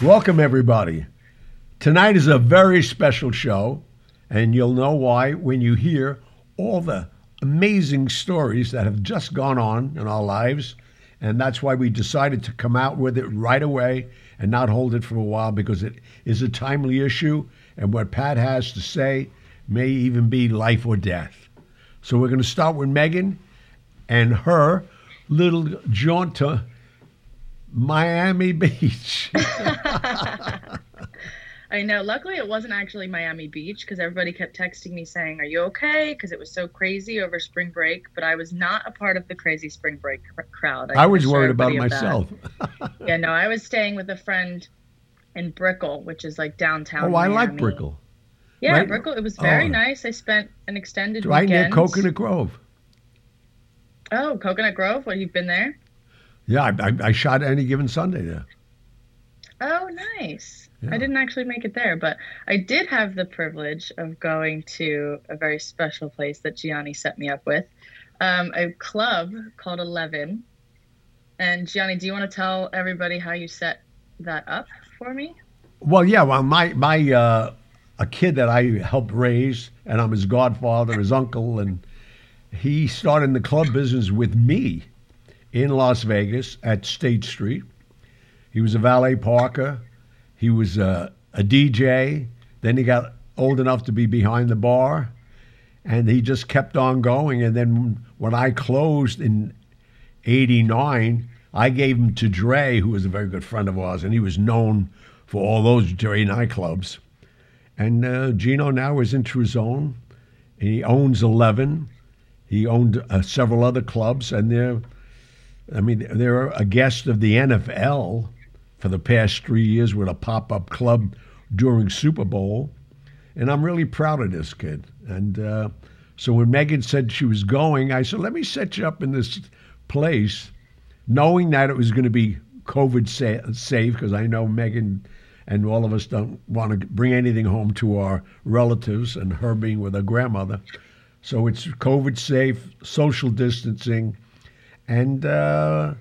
Welcome, everybody. Tonight is a very special show, and you'll know why when you hear all the amazing stories that have just gone on in our lives. And that's why we decided to come out with it right away and not hold it for a while because it is a timely issue. And what Pat has to say may even be life or death. So we're going to start with Megan and her little jaunt to Miami Beach. I know. Luckily, it wasn't actually Miami Beach because everybody kept texting me saying, Are you okay? Because it was so crazy over spring break. But I was not a part of the crazy spring break cr- crowd. I, was worried about myself. yeah, no, I was staying with a friend in Brickell, which is like downtown. Oh, Miami. I like Brickell. Yeah, right? Brickell. It was very Oh. nice. I spent an extended Right near weekend. Coconut Grove. Oh, Coconut Grove. What, you've been there? Yeah, I, I, I shot any given Sunday there. Oh, nice. Yeah. I didn't actually make it there, but I did have the privilege of going to a very special place that Gianni set me up with, um, a club called Eleven. And Gianni, do you want to tell everybody how you set that up for me? Well, yeah. Well, my my uh, a kid that I helped raise, and I'm his godfather, his uncle, and he started in the club business with me in Las Vegas at State Street. He was a valet parker. He was a, a DJ. Then he got old enough to be behind the bar, and he just kept on going. And then when I closed in '89, I gave him to Drai, who was a very good friend of ours, and he was known for all those Drai nightclubs. And uh, Gino now is into his own. He owns 11. He owned uh, several other clubs, and they're, I mean, they're a guest of the NFL for the past three years with a pop-up club during Super Bowl. And I'm really proud of this kid. And uh, so when Megan said she was going, I said, let me set you up in this place, knowing that it was going to be COVID sa- safe, because I know Megan and all of us don't want to bring anything home to our relatives, and her being with her grandmother. So it's COVID safe, social distancing, and uh,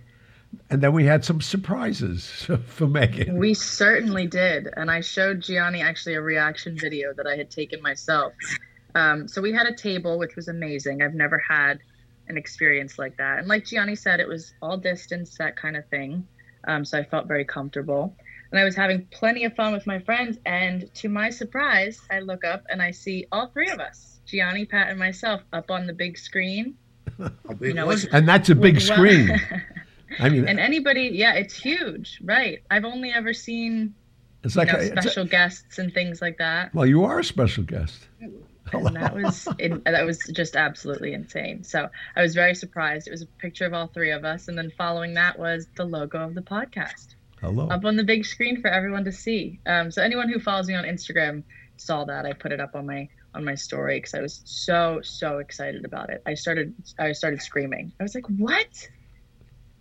and then we had some surprises for Megan. We certainly did. And I showed Gianni actually a reaction video that I had taken myself. Um, so we had a table, which was amazing. I've never had an experience like that. And like Gianni said, it was all distance, that kind of thing. Um, so I felt very comfortable. And I was having plenty of fun with my friends. And to my surprise, I look up and I see all three of us Gianni, Pat, and myself up on the big screen. How big You know, was? And that's a big Well- screen. I mean, and anybody, yeah, it's huge, right? I've only ever seen it's you like know, a, it's a- special guests and things like that. well, you are a special guest. And that was in, that was just absolutely insane. So I was very surprised. It was a picture of all three of us, and then following that was the logo of the podcast Hello. up on the big screen for everyone to see. Um, so anyone who follows me on Instagram saw that. I put it up on my on my story because I was so so excited about it. I started I started screaming. I was like, "What?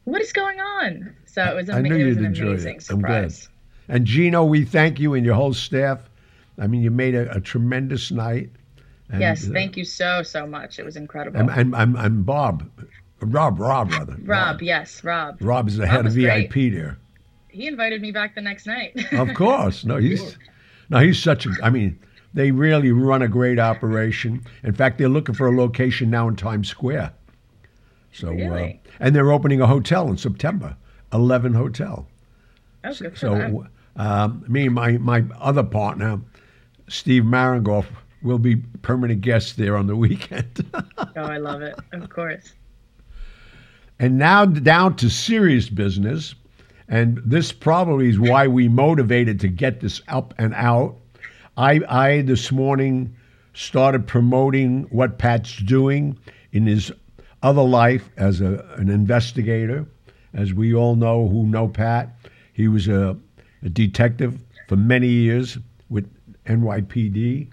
What is going on?" So it was, I knew it was you'd an enjoy amazing it. I'm glad. surprise. And Gino, we thank you and your whole staff. I mean, you made a, a tremendous night. And, yes, uh, thank you so so much. It was incredible. And, and, and, and Bob, Rob, Rob, rather. Rob, yes, Rob. Rob is the head of VIP great. there. He invited me back the next night. Of course. No, he's no, he's such a. I mean, they really run a great operation. In fact, they're looking for a location now in Times Square. So, uh, and they're opening a hotel in September, Eleven Hotel. oh, good for them. So, um, me and my my other partner, Steve Marengoff, will be permanent guests there on the weekend. Oh, I love it. Of course. And now down to serious business. And this probably is why we motivated to get this up and out. I, I this morning started promoting what Pat's doing in his other life as a, an investigator. As we all know who know Pat, he was a, a detective for many years with NYPD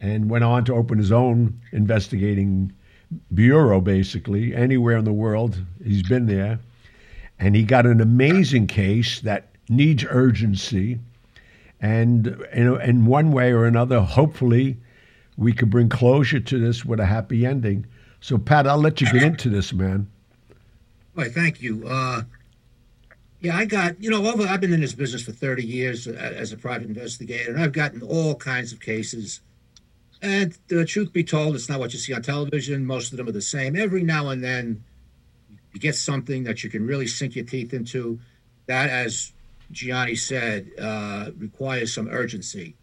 and went on to open his own investigating bureau, basically, anywhere in the world. He's been there. And he got an amazing case that needs urgency. And in, one way or another, hopefully, we could bring closure to this with a happy ending. So, Pat, I'll let you get into this, man. Why, thank you. Uh, Yeah, I got, you know, over, I've been in this business for 30 years uh, as a private investigator, and I've gotten all kinds of cases. And the truth be told, it's not what you see on television. Most of them are the same. Every now and then, you get something that you can really sink your teeth into. That, as Gianni said, uh, requires some urgency.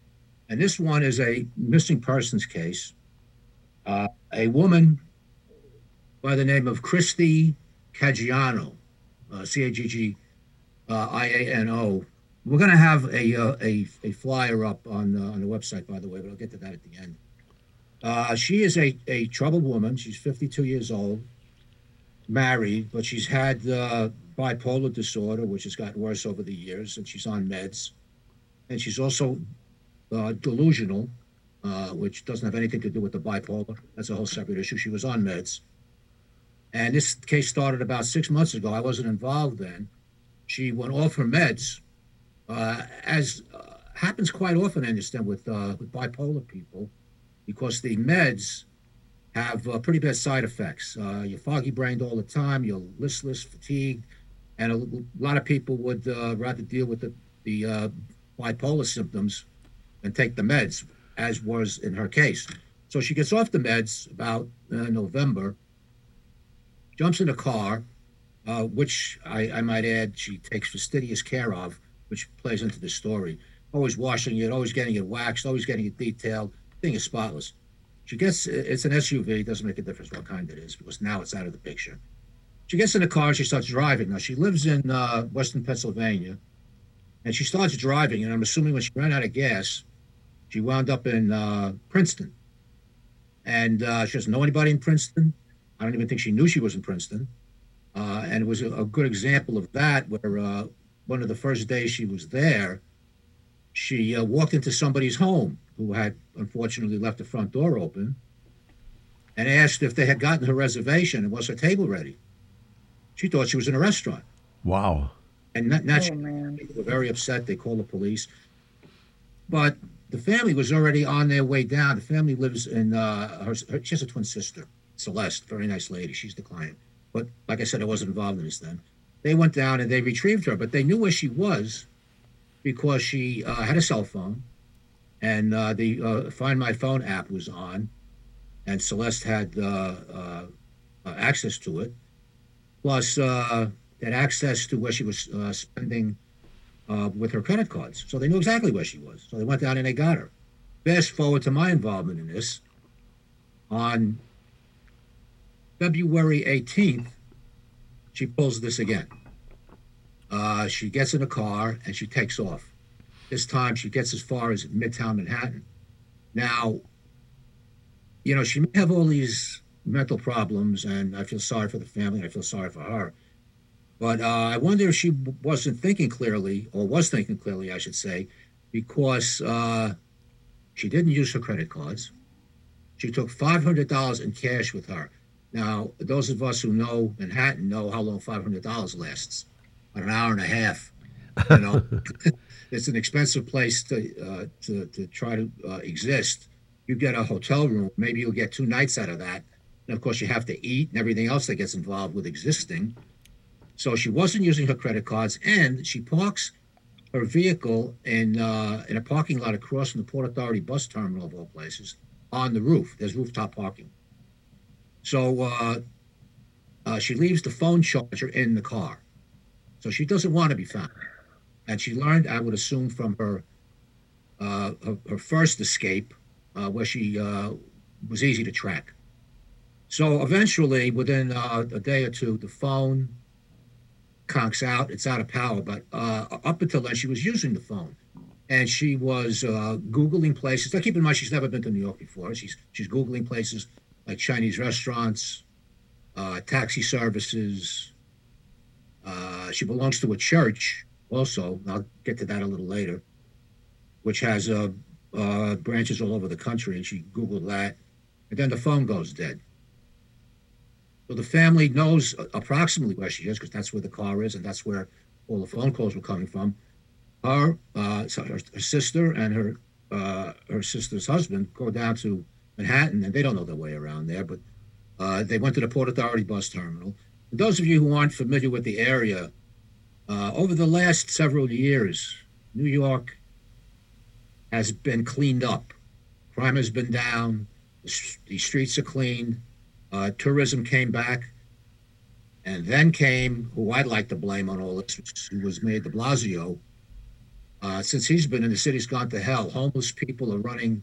And this one is a missing persons case. Uh, a woman by the name of Christie Caggiano, uh, C A G G uh, I A N O. We're going to have a, uh, a, a flyer up on, uh, on the website, by the way, but I'll get to that at the end. She is a, a troubled woman. She's 52 years old, married, but she's had uh, bipolar disorder, which has gotten worse over the years, and she's on meds. And she's also uh, delusional, uh, which doesn't have anything to do with the bipolar. That's a whole separate issue. She was on meds. And this case started about six months ago. I wasn't involved then. She went off her meds, uh, as uh, happens quite often, I understand, with, uh, with bipolar people, because the meds have uh, pretty bad side effects. Uh, you're foggy brained all the time, you're listless, fatigued, and a, lot of people would uh, rather deal with the, the bipolar symptoms and take the meds, as was in her case. So she gets off the meds about November jumps in a car, uh, which I, I, might add she takes fastidious care of, which plays into the story. Always washing it, always getting it waxed, always getting it detailed. Thing is spotless. She gets it's an SUV. It Doesn't make a difference what kind it is because now it's out of the picture. She gets in the car. She starts driving. Now she lives in uh, Western Pennsylvania, and she starts driving. And I'm assuming when she ran out of gas, she wound up in uh, Princeton. And uh, she doesn't know anybody in Princeton. I don't even think she knew she was in Princeton. Uh, and it was a, a, good example of that, where uh, one of the first days she was there, she uh, walked into somebody's home who had unfortunately left the front door open and asked if they had gotten her reservation and was her table ready. She thought she was in a restaurant. Wow. And not, not oh, they were very upset. They called the police. But the family was already on their way down. The family lives in, uh, her, her, she has a twin sister Celeste, very nice lady. She's the client. But like I said, I wasn't involved in this then. They went down and they retrieved her, but they knew where she was because she uh, had a cell phone and uh, the uh, Find My Phone app was on, and Celeste had uh, uh, access to it. Plus, had access to where she was spending with her credit cards. So they knew exactly where she was. So they went down and they got her. Fast forward to my involvement in this. On February 18th, she pulls this again. Uh, she gets in a car and she takes off. This time she gets as far as Midtown Manhattan. Now, you know, she may have all these mental problems, and I feel sorry for the family, and I feel sorry for her. But uh, I wonder if she wasn't thinking clearly, or was thinking clearly, I should say, because uh, she didn't use her credit cards. She took $500 in cash with her. Now, those of us who know Manhattan know how long five hundred dollars lasts. An hour and a half. You know, it's an expensive place to uh, to to try to uh, exist. You get a hotel room, maybe you'll get two nights out of that. And of course, you have to eat and everything else that gets involved with existing. So she wasn't using her credit cards, and she parks her vehicle in uh, in a parking lot across from the Port Authority bus terminal of all places on the roof. There's rooftop parking. So uh, uh, she leaves the phone charger in the car. So she doesn't want to be found. And she learned, I would assume, from her uh, her, her, first escape, uh, where she uh, was easy to track. So eventually, within uh, a day or two, the phone conks out. It's out of power. But up until then, she was using the phone and she was uh, googling places. Now, keep in mind, she's never been to New York before. She's she's googling places like Chinese restaurants, uh, taxi services. Uh, she belongs to a church also. I'll get to that a little later, which has uh, uh, branches all over the country. And she Googled that. And then the phone goes dead. So the family knows approximately where she is because that's where the car is and that's where all the phone calls were coming from. Her, uh, her, her, sister and her uh, her sister's husband go down to Manhattan, and they don't know their way around there, but they went to the Port Authority bus terminal. Those of you who aren't familiar with the area, Uh, over the last several years, New York has been cleaned up. Crime has been down. The, streets are clean. Uh, tourism came back. And then came who I'd like to blame on all this, who was Mayor de Blasio. Uh, since he's been in, the city's gone to hell. Homeless people are running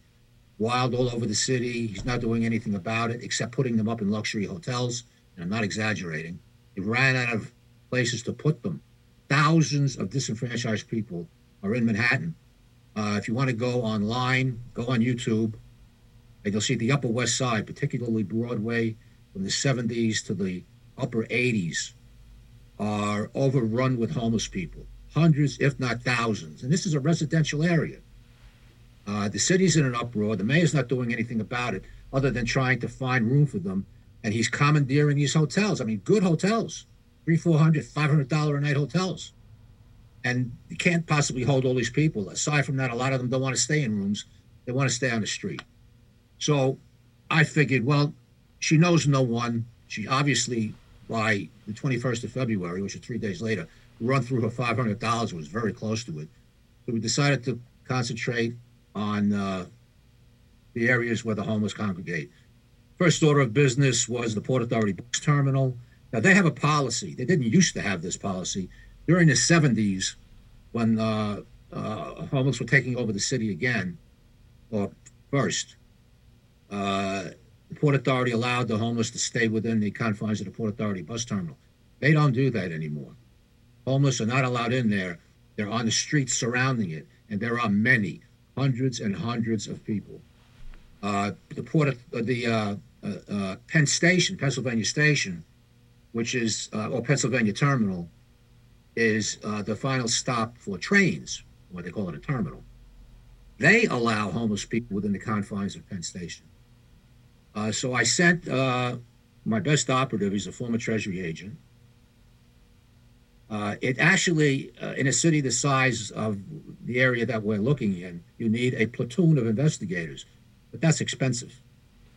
wild all over the city. He's not doing anything about it except putting them up in luxury hotels. I'm not exaggerating. He ran out of places to put them. Thousands of disenfranchised people are in Manhattan. Uh, if you want to go online, go on YouTube, and you'll see the Upper West Side, particularly Broadway, from the 70s to the upper 80s, are overrun with homeless people. Hundreds, if not thousands. And this is a residential area. Uh, the city's in an uproar. The mayor's not doing anything about it other than trying to find room for them. And he's commandeering these hotels. I mean, good hotels, three, four hundred, five hundred dollar a night hotels. And you can't possibly hold all these people. Aside from that, a lot of them don't want to stay in rooms. They want to stay on the street. So I figured, well, she knows no one. She obviously, by the 21st of February, which is three days later, run through her $500 was very close to it. So we decided to concentrate on uh, the areas where the homeless congregate. First order of business was the Port Authority bus terminal. Now they have a policy. They didn't used to have this policy during the 70s when uh, uh, homeless were taking over the city again, or first. Uh, the Port Authority allowed the homeless to stay within the confines of the Port Authority bus terminal. They don't do that anymore. Homeless are not allowed in there. They're on the streets surrounding it, and there are many, hundreds and hundreds of people. Uh, the port, of, uh, the uh, Penn Station, Pennsylvania Station, which is or Pennsylvania Terminal, is the final stop for trains, what they call it a terminal. They allow homeless people within the confines of Penn Station. So I sent my best operative, he's a former Treasury agent. Uh, it actually, uh, in a city the size of the area that we're looking in, you need a platoon of investigators, but that's expensive.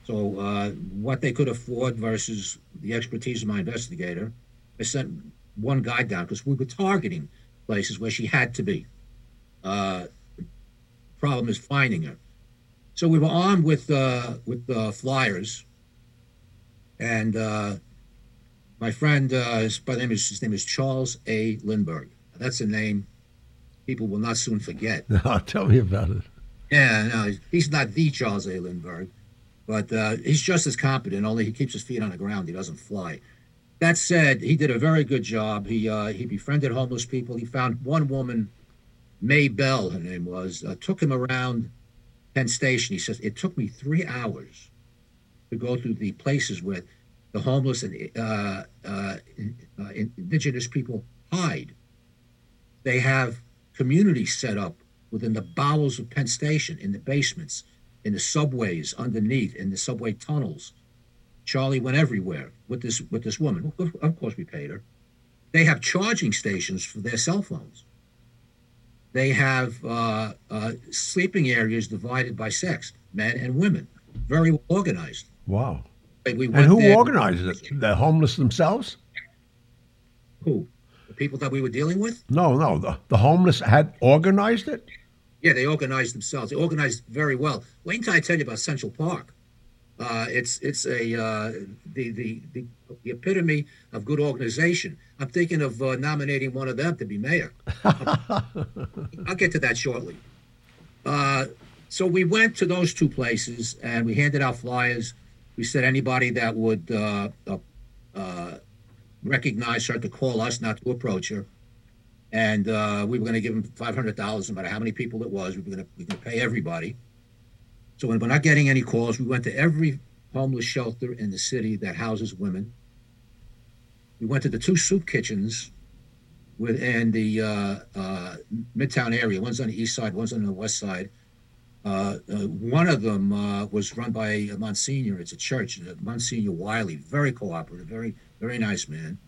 So, uh, what they could afford versus the expertise of my investigator, I sent one guy down because we were targeting places where she had to be. Uh, problem is finding her. So we were armed with uh, with uh, flyers, and uh, my friend, uh, his, name is his name is Charles A. Lindbergh. That's a name people will not soon forget. No, tell me about it. Yeah, no, he's not the Charles A. Lindbergh, but uh, he's just as competent. Only he keeps his feet on the ground. He doesn't fly. That said, he did a very good job. He uh, he befriended homeless people. He found one woman, May Bell, her name was, uh, took him around Penn Station. He says it took me three hours to go through the places where the homeless and uh, uh, uh, indigenous people hide. They have communities set up within the bowels of Penn Station, in the basements, in the subways underneath, in the subway tunnels. Charlie went everywhere with this with this woman. Of- course, we paid her. They have charging stations for their cell phones. They have uh, uh, sleeping areas divided by sex, men and women, very well organized. Wow. We And who organized it? The homeless themselves? Who? People that we were dealing with? No, no. The, the homeless had organized it? Yeah, they organized themselves. They organized very well. Wait until I tell you about Central Park. Uh, it's it's a uh, the, the the the epitome of good organization. I'm thinking of uh, nominating one of them to be mayor. I'll get to that shortly. Uh, so we went to those two places and we handed out flyers. We said anybody that would recognize her to call us, not to approach her. And uh, we were going to give them five hundred dollars, no matter how many people it was. We were going to we to pay everybody. So when we're not getting any calls, we went to every homeless shelter in the city that houses women. We went to the two soup kitchens within the uh, uh, Midtown area. One's on the east side, one's on the west side. Uh, uh, one of them uh, was run by a Monsignor. It's a church, Monsignor Wiley. Very cooperative, very very nice man.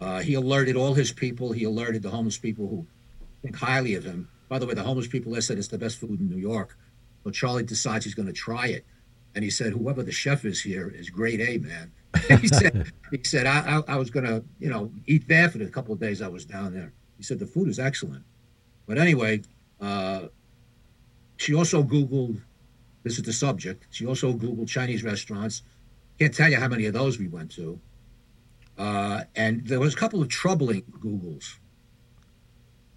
Uh, he alerted all his people. He alerted the homeless people who think highly of him. By the way, the homeless people there said it's the best food in New York. So Charlie decides he's going to try it, and he said, "Whoever the chef is here is grade A, man. he said, he said I, I, I was going to, you know, eat there for the couple of days I was down there. He said the food is excellent. But anyway, uh, she also Googled, this is the subject, she also Googled Chinese restaurants. Can't tell you how many of those we went to. Uh, and there was a couple of troubling Googles.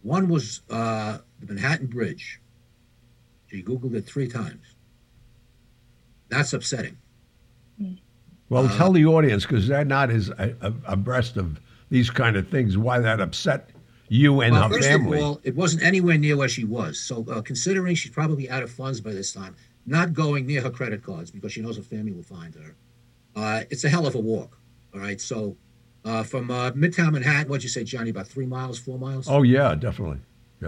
One was uh, the Manhattan Bridge. She Googled it three times. That's upsetting. Well, Uh, tell the audience because they're not as a, a, abreast of these kind of things. Why that upset you and well, her first family? of all, it wasn't anywhere near where she was. So, uh, considering she's probably out of funds by this time, not going near her credit cards because she knows her family will find her. Uh, it's a hell of a walk. All right. So, uh, from uh, Midtown Manhattan, what'd you say, Gianni? About three miles, four miles? oh yeah, definitely.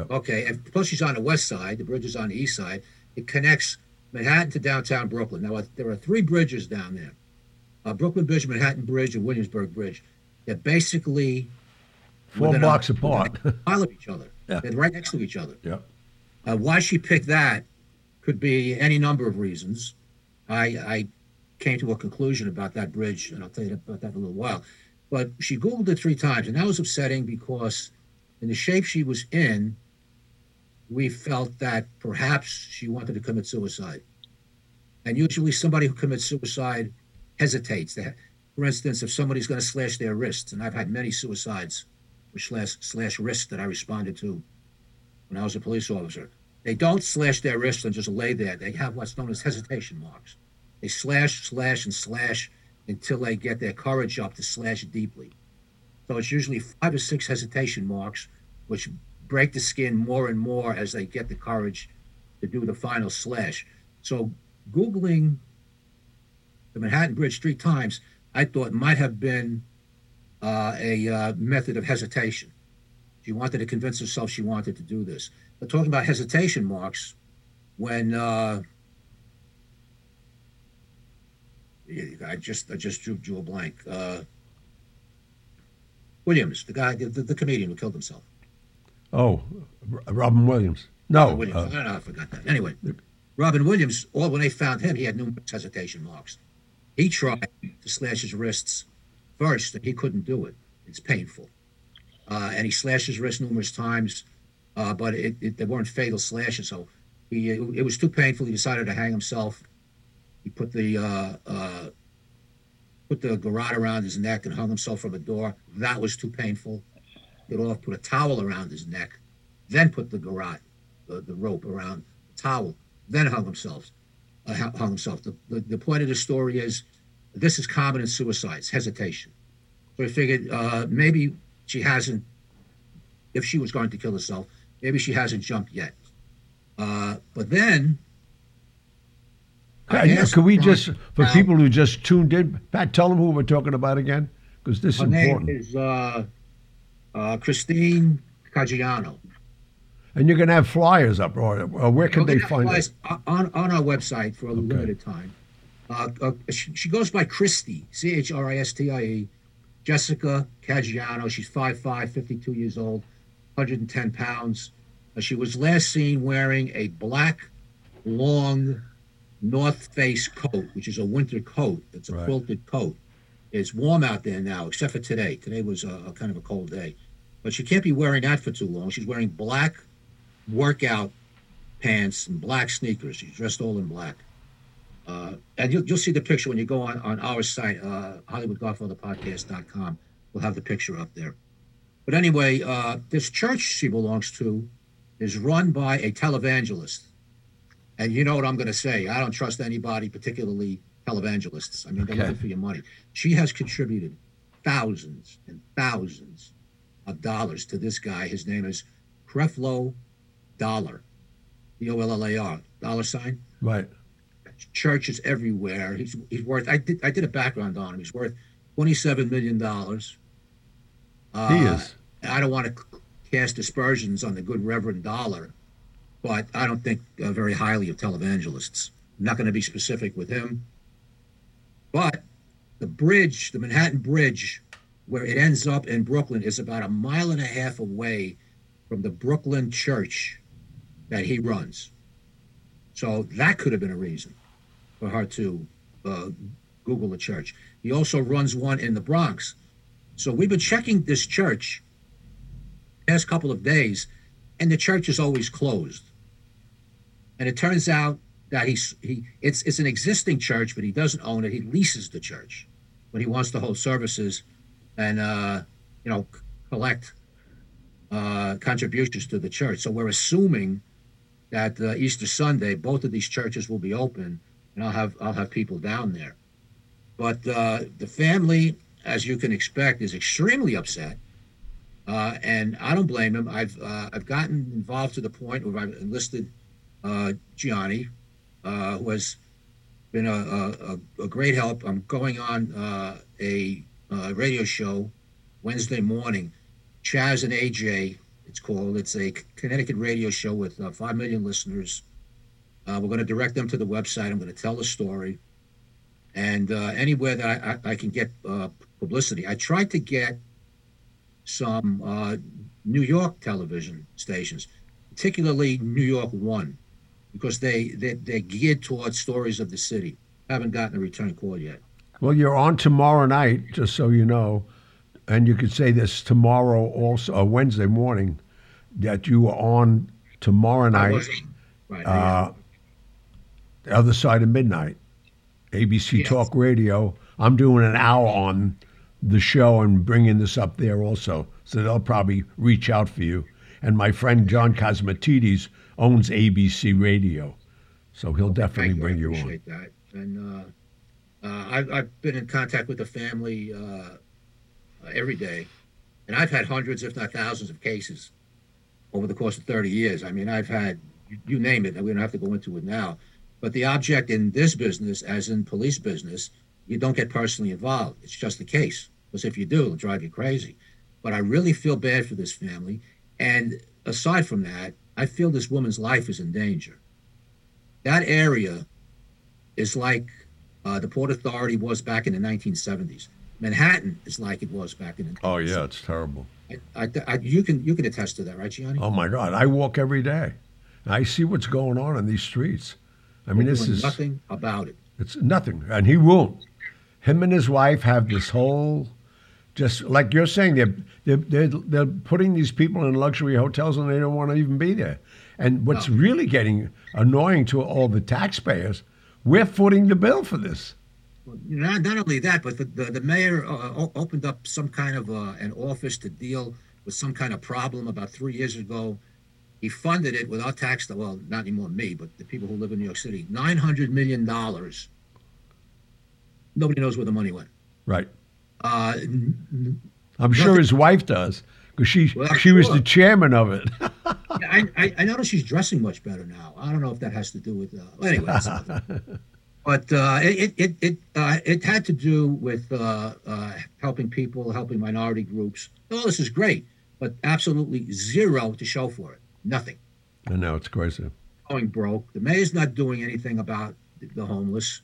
Okay, and plus she's on the west side. The bridge is on the east side. It connects Manhattan to downtown Brooklyn. Now uh, there are three bridges down there: uh, Brooklyn Bridge, Manhattan Bridge, and Williamsburg Bridge. They're basically Four a- blocks apart. a mile of each other. Yeah. They're right next to each other. yeah. Uh, why she picked that could be any number of reasons. I, I came to a conclusion about that bridge, and I'll tell you about that in a little while. But she Googled it three times, and that was upsetting because, in the shape she was in, we felt that perhaps she wanted to commit suicide. And usually, somebody who commits suicide hesitates. They, for instance, if somebody's going to slash their wrists, and I've had many suicides with slash, slash wrists that I responded to when I was a police officer. They don't slash their wrists and just lay there. They have what's known as hesitation marks. They slash, slash, and slash until they get their courage up to slash deeply. So it's usually five or six hesitation marks, which break the skin more and more as they get the courage to do the final slash. So Googling the Manhattan Bridge three times, I thought might have been uh, a uh, method of hesitation. She wanted to convince herself she wanted to do this. But talking about hesitation marks, when uh, yeah, I just I just drew, drew a blank. Uh, Williams, the guy, the, the, the comedian who killed himself. Oh, R- Robin Williams. No. Williams. uh, I know. I forgot that. Anyway, Robin Williams. All when they found him, he had numerous hesitation marks. He tried to slash his wrists first, and he couldn't do it. It's painful, uh, and he slashed his wrist numerous times, uh, but it, it, they weren't fatal slashes. So he it was too painful. He decided to hang himself. He put the uh, uh, put the garrote around his neck and hung himself from a door. That was too painful. Get off, put a towel around his neck, then put the garrote, the, the rope around the towel, then hung himself. Uh, hung himself. The, the, the point of the story is this is common in suicides, hesitation. So I figured uh, maybe she hasn't, if she was going to kill herself, maybe she hasn't jumped yet. Uh, but then, I Could, we just, for Now- people who just tuned in, Pat, tell them who we're talking about again, because this is her name is uh, uh, Christine Caggiano. And you're going to have flyers up, or, or where can they find it? on, on our website for a limited time. Uh, uh, she, she goes by Christie, C H R I S T I E, Jessica Caggiano. She's 5'5, 52 years old, 110 pounds. Uh, she was last seen wearing a black, long North Face coat, which is a winter coat. It's a Right. quilted coat. It's warm out there now, except for today. Today was a, a kind of a cold day. But she can't be wearing that for too long. She's wearing black workout pants and black sneakers. She's dressed all in black. Uh, and you'll, you'll see the picture when you go on, on our site, uh, HollywoodGodfatherPodcast.com. We'll have the picture up there. But anyway, uh, this church she belongs to is run by a televangelist. And you know what I'm going to say. I don't trust anybody, particularly televangelists. I mean, they're Okay. looking for your money. She has contributed thousands and thousands of dollars to this guy. His name is Creflo Dollar, D O L L A R, dollar sign. Right. Churches everywhere. He's he's worth. I did I did a background on him. He's worth twenty seven million dollars. Uh, He is. I don't want to cast aspersions on the good Reverend Dollar, but I don't think uh, very highly of televangelists. I'm not going to be specific with him. But the bridge, the Manhattan Bridge, where it ends up in Brooklyn, is about a mile and a half away from the Brooklyn church that he runs. So that could have been a reason for her to uh, Google the church. He also runs one in the Bronx. So we've been checking this church past couple of days, and the church is always closed. And it turns out that he's he it's it's an existing church, but he doesn't own it. He leases the church, but he wants to hold services and uh, you know collect uh, contributions to the church. So we're assuming that uh, Easter Sunday, both of these churches will be open, and I'll have I'll have people down there. But uh, the family, as you can expect, is extremely upset, uh, and I don't blame them. I've uh, I've gotten involved to the point where I've enlisted uh, Gianni, uh, who has been a, a, a, great help. I'm going on uh, a, a radio show Wednesday morning. Chaz and AJ, it's called. It's a Connecticut radio show with uh, five million listeners. Uh, we're going to direct them to the website. I'm going to tell the story, and uh, anywhere that I, I, I can get uh, publicity. I tried to get some uh, New York television stations, particularly New York One because they, they they're geared towards stories of the city. Haven't gotten a return call yet. Well, you're on tomorrow night, just so you know, and you could say this tomorrow also, or Wednesday morning, that you are on tomorrow night, right, uh, the other side of midnight, ABC yes. Talk Radio. I'm doing an hour on the show and bringing this up there also, so they'll probably reach out for you. And my friend John Catsimatidis owns ABC Radio, so he'll definitely you. bring you on. Appreciate that. And uh, uh, I've, I've been in contact with the family uh, every day, and I've had hundreds, if not thousands, of cases over the course of 30 years. I mean, I've had you name it. We don't have to go into it now. But the object in this business, as in police business, you don't get personally involved. It's just the case. Because if you do, it'll drive you crazy. But I really feel bad for this family. And aside from that, I feel this woman's life is in danger. That area is like uh, the Port Authority was back in the 1970s. Manhattan is like it was back in the. Oh yeah, it's terrible. I, I, I, you can you can attest to that, right, Gianni? Oh my God, I walk every day. I see what's going on in these streets. I mean, We're this is nothing about it. It's nothing, and he won't. Him and his wife have this whole just like you're saying, they're, they're, they're, they're putting these people in luxury hotels and they don't want to even be there. And what's no. really getting annoying to all the taxpayers, we're footing the bill for this. Not, not only that, but the, the, the mayor uh, opened up some kind of uh, an office to deal with some kind of problem about three years ago. He funded it without tax, well, not anymore me, but the people who live in New York City, $900 million. Nobody knows where the money went. Right. Uh, I'm sure his wife does because she well, she sure. was the chairman of it. I, I, I notice she's dressing much better now. I don't know if that has to do with. Uh, well, anyway, but uh, it it it uh, it had to do with uh, uh, helping people, helping minority groups. All this is great, but absolutely zero to show for it. Nothing. I know it's crazy. Going broke. The mayor's not doing anything about the homeless,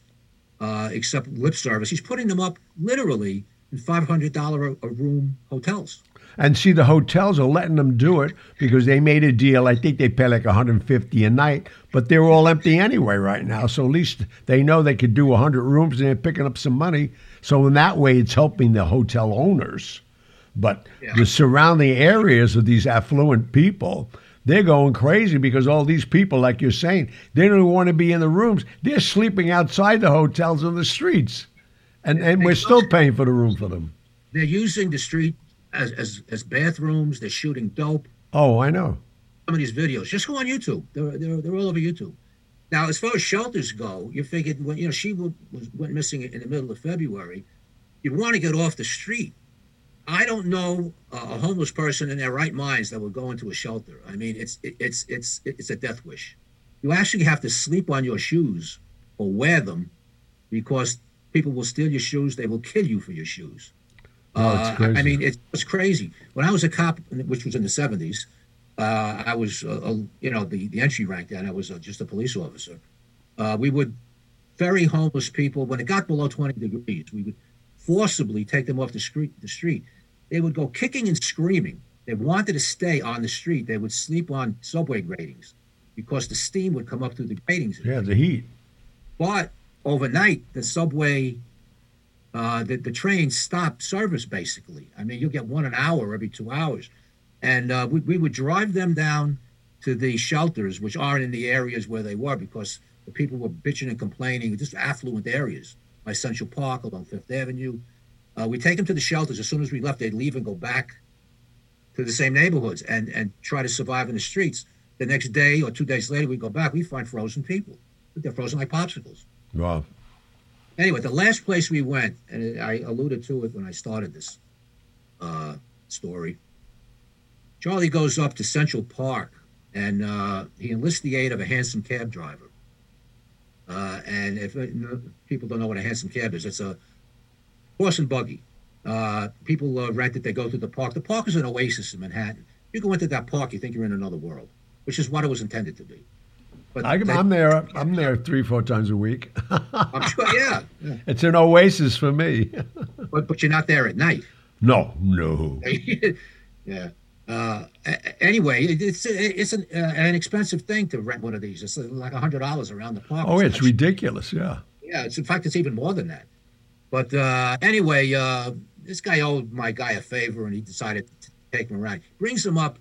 uh, except lip service. He's putting them up literally and $500 a uh, room hotels. And see, the hotels are letting them do it because they made a deal. I think they pay like 150 a night, but they're all empty anyway right now. So at least they know they could do 100 rooms and they're picking up some money. So in that way, it's helping the hotel owners. But yeah. the surrounding areas of these affluent people, they're going crazy because all these people, like you're saying, they don't want to be in the rooms. They're sleeping outside the hotels on the streets and and we're still paying for the room for them. They're using the street as as, as bathrooms. They're shooting dope. Oh, I know. Some of these videos. Just go on YouTube. They're they're, they're all over YouTube. Now, as far as shelters go, you figured when you know she was, went missing in the middle of February, you'd want to get off the street. I don't know a homeless person in their right minds that would go into a shelter. I mean, it's it's it's it's a death wish. You actually have to sleep on your shoes or wear them because People will steal your shoes. They will kill you for your shoes. Oh, uh, I mean, it's, it's crazy. When I was a cop, which was in the 70s, uh, I was, uh, you know, the, the entry rank then, I was uh, just a police officer. Uh, we would ferry homeless people, when it got below 20 degrees, we would forcibly take them off the street. The street. They would go kicking and screaming. They wanted to stay on the street. They would sleep on subway gratings because the steam would come up through the gratings. Yeah, the heat. But overnight, the subway uh, the, the trains stop service basically. I mean, you'll get one an hour every two hours. And uh, we, we would drive them down to the shelters, which aren't in the areas where they were because the people were bitching and complaining, just affluent areas by Central Park along Fifth Avenue. Uh, we take them to the shelters. As soon as we left, they'd leave and go back to the same neighborhoods and, and try to survive in the streets. The next day or two days later, we go back, we find frozen people. They're frozen like popsicles. Wow. Anyway, the last place we went, and I alluded to it when I started this uh, story, Charlie goes up to Central Park and uh, he enlists the aid of a hansom cab driver. Uh, and if uh, people don't know what a hansom cab is, it's a horse and buggy. Uh, people uh, rent it, they go to the park. The park is an oasis in Manhattan. You go into that park, you think you're in another world, which is what it was intended to be. But I, am there. I'm there three, four times a week. I'm sure. Yeah, yeah, It's an oasis for me. but but you're not there at night. No, no. yeah. Uh, anyway, it's it's an, uh, an expensive thing to rent one of these. It's like a hundred dollars around the park. Oh, it's much. ridiculous. Yeah. Yeah. It's in fact, it's even more than that. But uh, anyway, uh, this guy owed my guy a favor, and he decided to take him around. Brings him up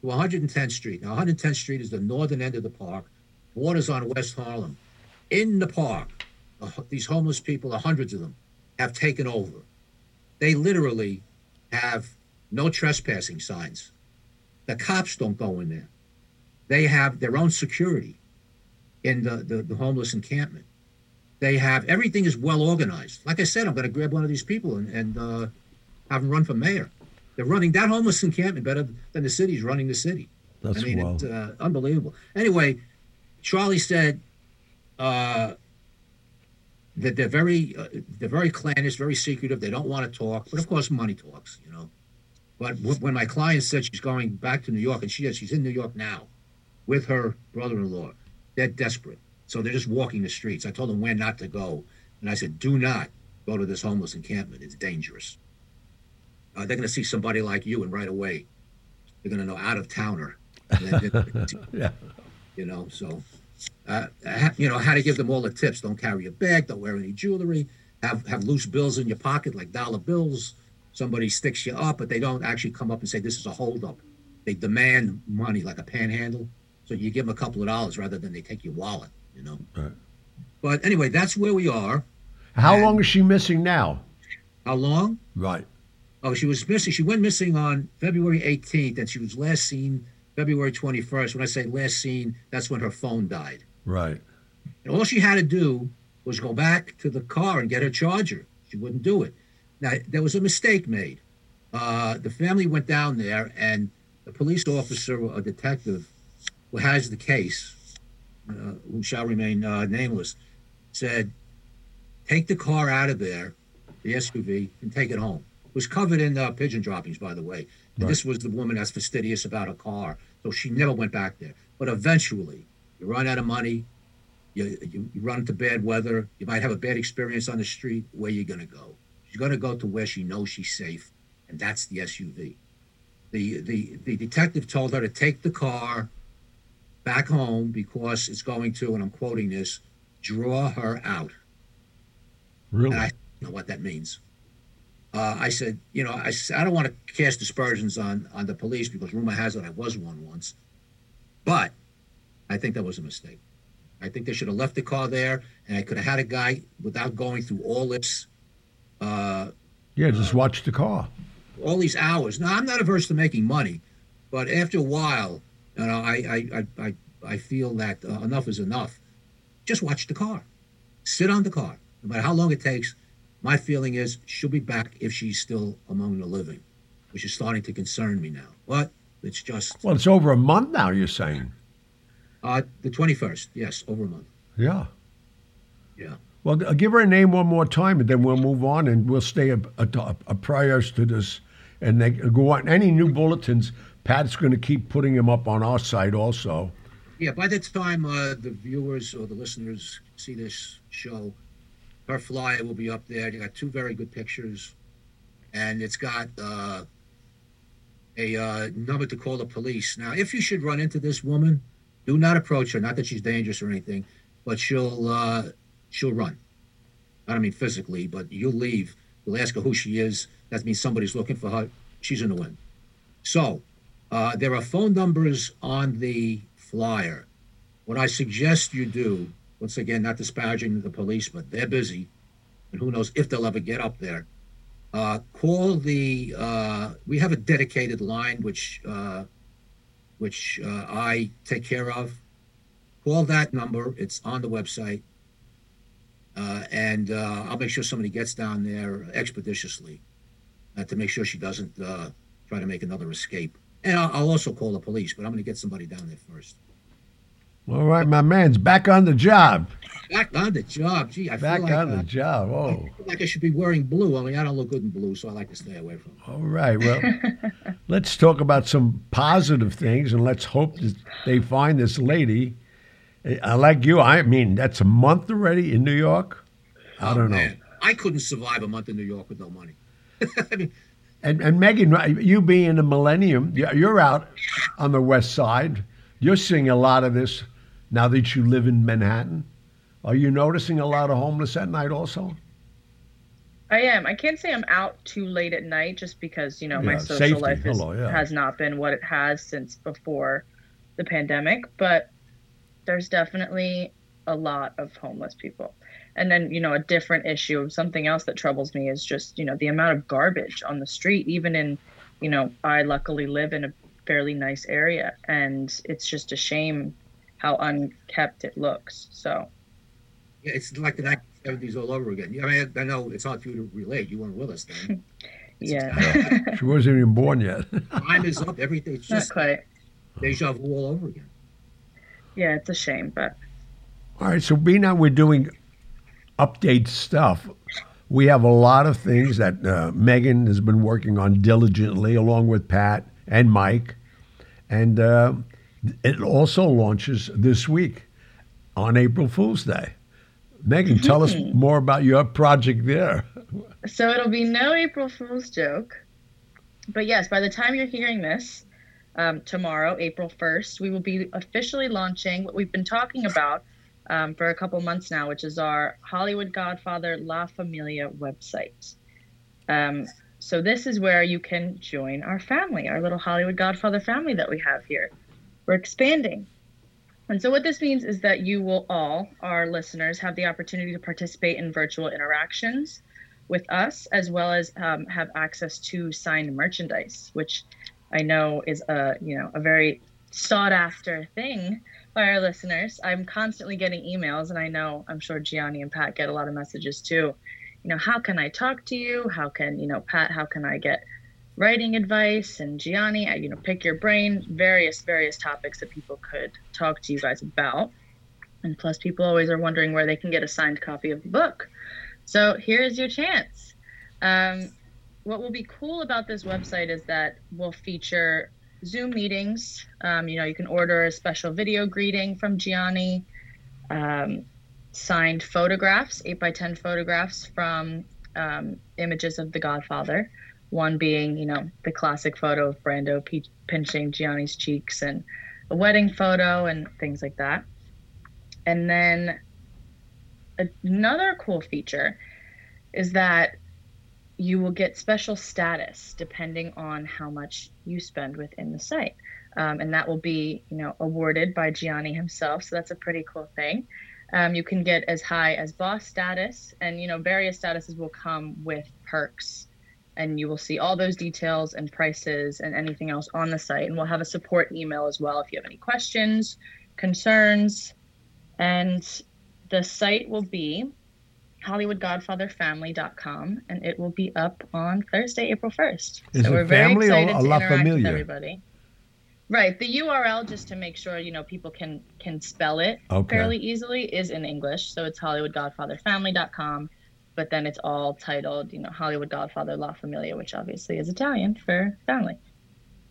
to 110th Street. Now, 110th Street is the northern end of the park borders on West Harlem. In the park, uh, these homeless people, hundreds of them, have taken over. They literally have no trespassing signs. The cops don't go in there. They have their own security in the, the, the homeless encampment. They have everything is well organized. Like I said, I'm going to grab one of these people and, and uh, have them run for mayor. They're running that homeless encampment better than the city's running the city. That's I mean, wild. it's uh, unbelievable. Anyway, Charlie said uh, that they're very uh, they're very clannish, very secretive. They don't want to talk, but of course, money talks, you know. But when my client said she's going back to New York, and she is, she's in New York now with her brother-in-law, they're desperate. So they're just walking the streets. I told them where not to go, and I said, "Do not go to this homeless encampment. It's dangerous. Uh, they're going to see somebody like you, and right away, they're going to know out of towner." yeah you know. So, uh, you know, how to give them all the tips. Don't carry a bag. Don't wear any jewelry. Have have loose bills in your pocket, like dollar bills. Somebody sticks you up, but they don't actually come up and say this is a holdup. They demand money, like a panhandle. So you give them a couple of dollars rather than they take your wallet. You know. Right. But anyway, that's where we are. How and long is she missing now? How long? Right. Oh, she was missing. She went missing on February 18th, and she was last seen February 21st. When I say last seen, that's when her phone died. Right. And all she had to do was go back to the car and get her charger. She wouldn't do it. Now, there was a mistake made. Uh, the family went down there, and the police officer or a detective who has the case, uh, who shall remain uh, nameless, said, Take the car out of there, the SUV, and take it home. It was covered in uh, pigeon droppings, by the way. Right. This was the woman that's fastidious about a car, so she never went back there. But eventually, you run out of money, you, you, you run into bad weather, you might have a bad experience on the street. Where you gonna go? She's gonna go to where she knows she's safe, and that's the SUV. The the the detective told her to take the car back home because it's going to, and I'm quoting this, draw her out. Really? And I know what that means uh, I said, you know, I, I don't want to cast aspersions on on the police because rumor has it I was one once, but I think that was a mistake. I think they should have left the car there, and I could have had a guy without going through all this. Uh, yeah, just uh, watch the car. All these hours. Now, I'm not averse to making money, but after a while, you know, I I I I feel that uh, enough is enough. Just watch the car, sit on the car, no matter how long it takes my feeling is she'll be back if she's still among the living, which is starting to concern me now. But it's just. Well, it's over a month now, you're saying? Uh, the 21st, yes, over a month. Yeah. Yeah. Well, give her a name one more time, and then we'll move on, and we'll stay a, a, a priors to this, and they go on. Any new bulletins, Pat's going to keep putting them up on our site also. Yeah, by the time uh, the viewers or the listeners see this show, her flyer will be up there. You got two very good pictures, and it's got uh, a uh, number to call the police. Now, if you should run into this woman, do not approach her. Not that she's dangerous or anything, but she'll uh, she'll run. I don't mean physically, but you'll leave. You'll ask her who she is. That means somebody's looking for her. She's in the wind. So uh, there are phone numbers on the flyer. What I suggest you do, once again, not disparaging the police, but they're busy, and who knows if they'll ever get up there. Uh, call the. Uh, we have a dedicated line which uh, which uh, I take care of. Call that number. It's on the website. Uh, and uh, I'll make sure somebody gets down there expeditiously to make sure she doesn't uh, try to make another escape. And I'll, I'll also call the police, but I'm going to get somebody down there first. All right, my man's back on the job. Back on the job. Gee, I Back feel like, on uh, the job. I Oh, feel like I should be wearing blue. I mean, I don't look good in blue, so I like to stay away from it. all right. Well, let's talk about some positive things, and let's hope that they find this lady. I like you. I mean, that's a month already in New York. I Oh, don't know. I couldn't survive a month in New York with no money. I mean, And, and Megan, you being a millennium, you- you're out on the west side. You're seeing a lot of this now that you live in Manhattan. Are you noticing a lot of homeless at night also? I am. I can't say I'm out too late at night just because, you know, my social safety. life is, Hello, yeah. has not been what it has since before the pandemic, but there's definitely a lot of homeless people. And then, you know, a different issue, something else that troubles me is just, you know, the amount of garbage on the street, even in, you know, I luckily live in a fairly nice area and it's just a shame how unkept it looks. So, yeah, it's like the 1970s all over again. I mean, I know it's hard for you to relate. You weren't with us then. yeah, She wasn't even born yet. Time is up. Everything. It's not quite. deja vu all over again. Yeah, it's a shame, but All right, so being that we're doing update stuff, we have a lot of things that uh, Megan has been working on diligently, along with Pat and Mike, and uh, it also launches this week on April Fool's Day. Megan, tell us more about your project there. So it'll be no April Fool's joke. But yes, by the time you're hearing this, um, tomorrow, April 1st, we will be officially launching what we've been talking about um, for a couple months now, which is our Hollywood Godfather La Famiglia website. Um, so this is where you can join our family, our little Hollywood Godfather family that we have here. We're expanding. And so, what this means is that you will all, our listeners, have the opportunity to participate in virtual interactions with us, as well as um, have access to signed merchandise, which I know is a you know a very sought after thing by our listeners. I'm constantly getting emails, and I know I'm sure Gianni and Pat get a lot of messages too. You know, how can I talk to you? How can you know Pat? How can I get writing advice? And Gianni, you know, pick your brain. Various various topics that people could talk to you guys about. And plus, people always are wondering where they can get a signed copy of the book. So here's your chance. Um, what will be cool about this website is that we'll feature Zoom meetings. Um, you know, you can order a special video greeting from Gianni, um, signed photographs, 8 by 10 photographs from um, images of The Godfather. One being, you know, the classic photo of Brando pe- pinching Gianni's cheeks and a wedding photo and things like that. And then another cool feature is that you will get special status depending on how much you spend within the site. Um, and that will be, you know, awarded by Gianni himself. So that's a pretty cool thing. Um, you can get as high as boss status, and you know, various statuses will come with perks. And you will see all those details and prices and anything else on the site. And we'll have a support email as well if you have any questions, concerns. And the site will be hollywoodgodfatherfamily.com and it will be up on Thursday, April 1st. Is so it we're very family or excited a to interact Familia? with everybody. Right. The URL just to make sure, you know, people can can spell it Okay. fairly easily is in English. So it's hollywoodgodfatherfamily.com, but then it's all titled, you know, Hollywood Godfather La Famiglia, which obviously is Italian for family.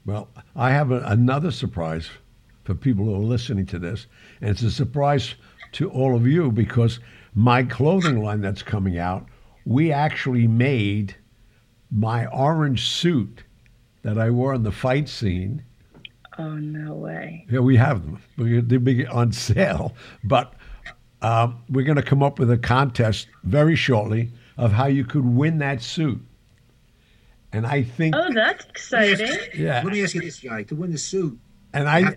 Well, I have a, another surprise for people who are listening to this, and it's a surprise to all of you because my clothing line that's coming out, we actually made my orange suit that I wore in the fight scene. Oh no way. Yeah, we have them. They'll be on sale, but um, we're going to come up with a contest very shortly of how you could win that suit. And I think, Oh, that's exciting. yeah, Let me ask you this, Gianni. To win the suit, and I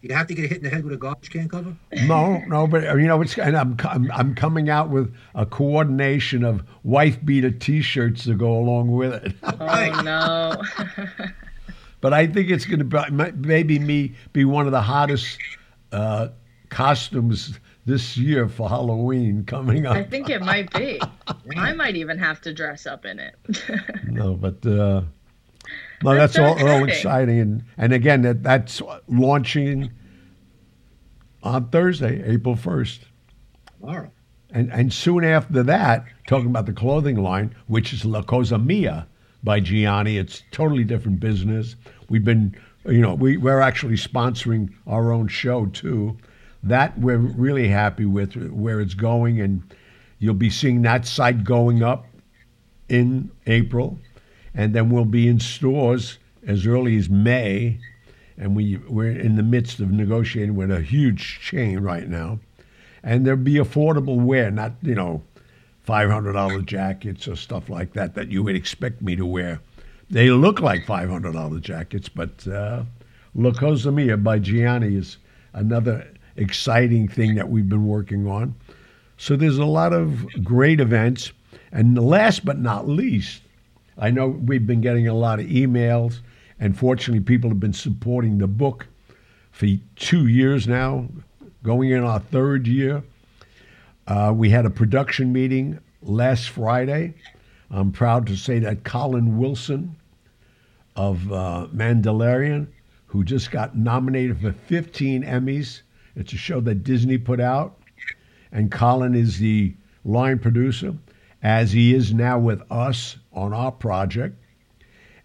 you have to get hit in the head with a garbage can cover? no, no, but you know, it's and I'm I'm, I'm coming out with a coordination of wife beater T-shirts to go along with it. Oh no. but I think it's going to be maybe me be one of the hottest uh, costumes this year for Halloween coming up. I think it might be. I might even have to dress up in it. No, but uh, no, That's that's, so all, all exciting. exciting, and and again, that that's launching on Thursday, April first, Tomorrow. and and soon after that, talking about the clothing line, which is La Cosa Mia by Gianni. It's totally different business. We've been, you know, we we're actually sponsoring our own show too. That we're really happy with where it's going, and you'll be seeing that site going up in April, and then we'll be in stores as early as May, and we we're in the midst of negotiating with a huge chain right now, and there'll be affordable wear, not you know, five hundred dollar jackets or stuff like that that you would expect me to wear. They look like five hundred dollar jackets, but uh, La Cosa Mia by Gianni is another exciting thing that we've been working on. So there's a lot of great events. And last but not least, I know we've been getting a lot of emails, and fortunately, people have been supporting the book for two years now, going in our third year. Uh, we had a production meeting last Friday. I'm proud to say that Colin Wilson of uh, Mandalorian, who just got nominated for 15 Emmys, it's a show that Disney put out and Colin is the line producer, as he is now with us on our project.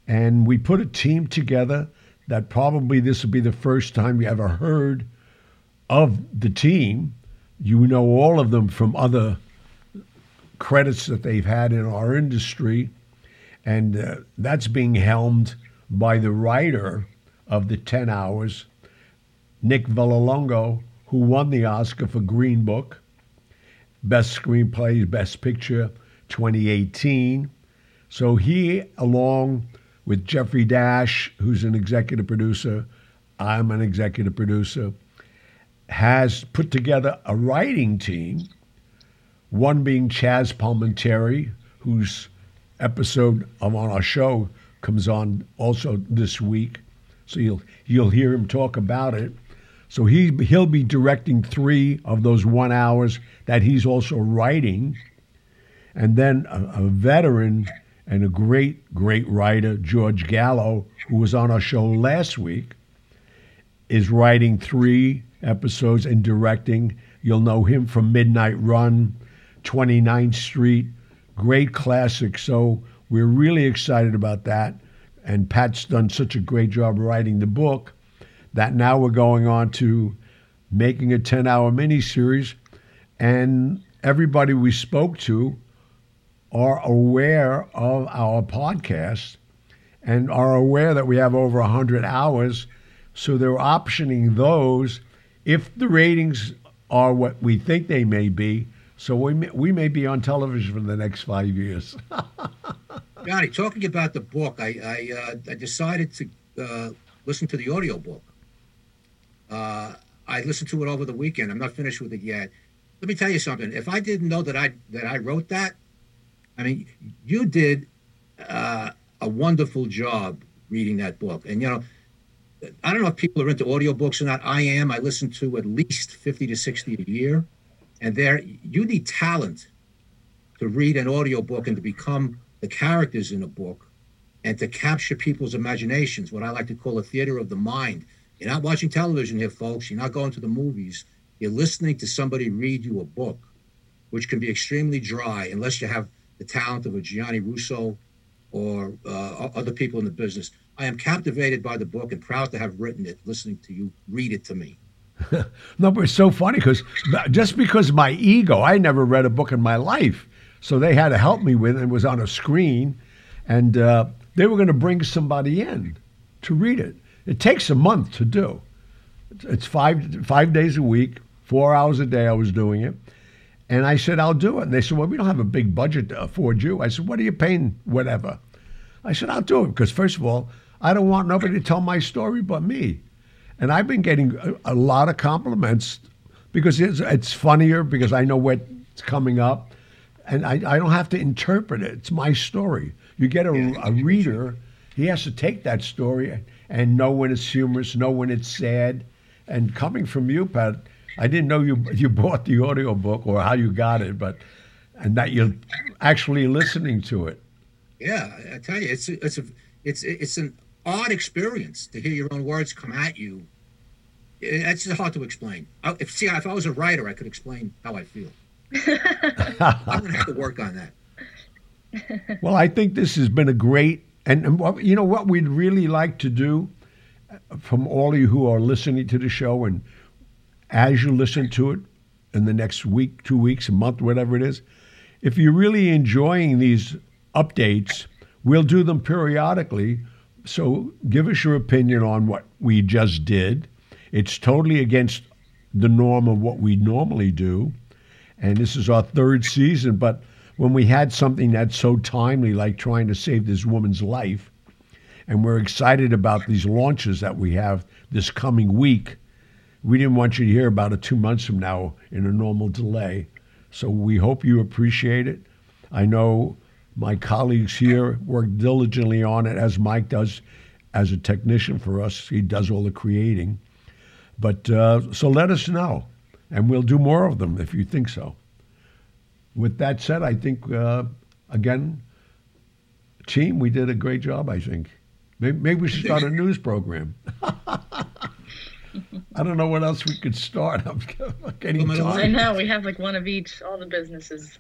And we put a team together that probably this will be the first time you ever heard of the team. You know all of them from other credits that they've had in our industry. And uh, that's being helmed by the writer of the 10 Hours, Nick Vallelonga, who won the Oscar for Green Book. Best Screenplay, Best Picture 2018. So he, along with Jeffrey Dash, who's an executive producer, I'm an executive producer, has put together a writing team, one being Chazz Palminteri, whose episode of on our show comes on also this week. So you'll you'll hear him talk about it. So he he'll be directing three of those one hours that he's also writing, and then a, a veteran and a great great writer George Gallo, who was on our show last week, is writing three episodes and directing. You'll know him from Midnight Run, 29th Street, great classic. So we're really excited about that. And Pat's done such a great job writing the book that now we're going on to making a 10 hour miniseries. And everybody we spoke to are aware of our podcast and are aware that we have over 100 hours. So they're optioning those if the ratings are what we think they may be. So we may, we may be on television for the next five years. Gianni, talking about the book, I I, uh, I decided to uh, listen to the audiobook. Uh, I listened to it over the weekend. I'm not finished with it yet. Let me tell you something. If I didn't know that I that I wrote that, I mean, you did uh, a wonderful job reading that book. And you know, I don't know if people are into audiobooks or not. I am. I listen to at least 50 to 60 a year. And there, you need talent to read an audiobook and to become the characters in a book and to capture people's imaginations, what I like to call a theater of the mind. You're not watching television here, folks. You're not going to the movies. You're listening to somebody read you a book, which can be extremely dry unless you have the talent of a Gianni Russo or uh, other people in the business. I am captivated by the book and proud to have written it, listening to you read it to me. no, but it's so funny because just because my ego, I never read a book in my life. So they had to help me with it. It was on a screen. And uh, they were going to bring somebody in to read it. It takes a month to do. It's five, five days a week Four hours a day I was doing it. And I said, I'll do it. And they said, Well, we don't have a big budget to afford you. I said, What are you paying? Whatever. I said, I'll do it because, first of all, I don't want nobody to tell my story but me. And I've been getting a, a lot of compliments because it's, it's funnier because I know what's coming up and I, I don't have to interpret it. It's my story. You get a, a reader, he has to take that story and know when it's humorous, know when it's sad. And coming from you, Pat, I didn't know you you bought the audio book or how you got it, but and that you're actually listening to it. Yeah, I tell you, it's it's a it's it's an odd experience to hear your own words come at you. Eh, it's hard to explain. I, if see, if I was a writer, I could explain how I feel. I'm gonna have to work on that. Well, I think this has been a great, and, and what, you know what we'd really like to do uh, from all of you who are listening to the show, and as you listen to it in the next week, two weeks, a month, whatever it is, if you're really enjoying these updates, we'll do them periodically. So give us your opinion on what we just did. It's totally against the norm of what we normally do and this is our third season. But when we had something that's so timely, like trying to save this woman's life, and we're excited about these launches that we have this coming week, we didn't want you to hear about it two months from now in a normal delay. So we hope you appreciate it. I know my colleagues here work diligently on it, as Mike does as a technician for us. He does all the creating. But uh, so let us know and we'll do more of them if you think so. With that said, I think uh, again, team, we did a great job. I think maybe, maybe we should start a news program. I don't know what else we could start. I'm getting Well, my I tired. know we have like one of each. All the businesses.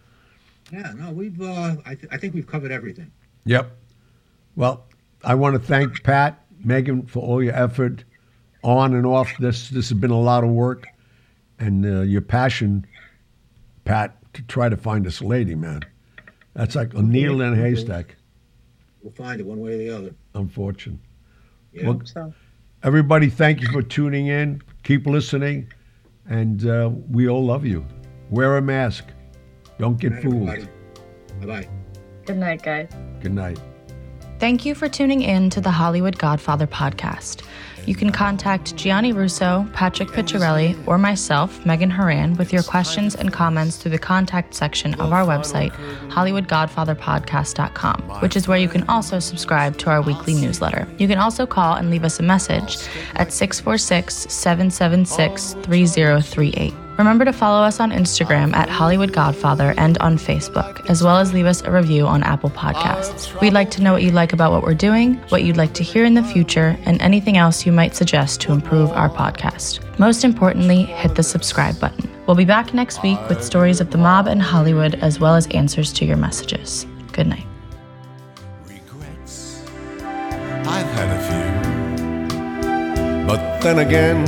Yeah, no, we've uh, I, th- I think we've covered everything. Yep. Well, I want to thank Pat, Megan for all your effort on and off this. This has been a lot of work, and uh, your passion, Pat, to try to find this lady, man. That's like a needle in a haystack. We'll find it one way or the other. Unfortunate. Yeah. Well, So Everybody, thank you for tuning in. Keep listening, and uh, we all love you. Wear a mask. Don't get fooled. Bye bye. good night, guys. Good night. Thank you for tuning in to the Hollywood Godfather podcast. You can contact Gianni Russo, Patrick Picciarelli, or myself, Megan Horan, with your questions and comments through the contact section of our website, HollywoodGodfatherPodcast.com, which is where you can also subscribe to our weekly newsletter. You can also call and leave us a message at 646 776 3038. Remember to follow us on Instagram at Hollywood Godfather and on Facebook, as well as leave us a review on Apple Podcasts. We'd like to know what you like about what we're doing, what you'd like to hear in the future, and anything else you might suggest to improve our podcast. Most importantly, hit the subscribe button. We'll be back next week with stories of the mob and Hollywood, as well as answers to your messages. Good night. Regrets. I've had a few. But then again,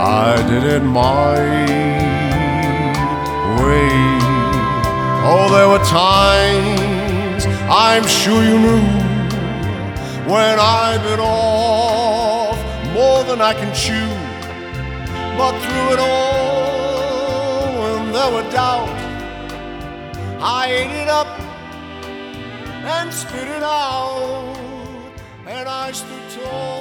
I did it my way. Oh, there were times I'm sure you knew when I bit off more than I can chew. But through it all, when there were doubt, I ate it up and spit it out. And I stood tall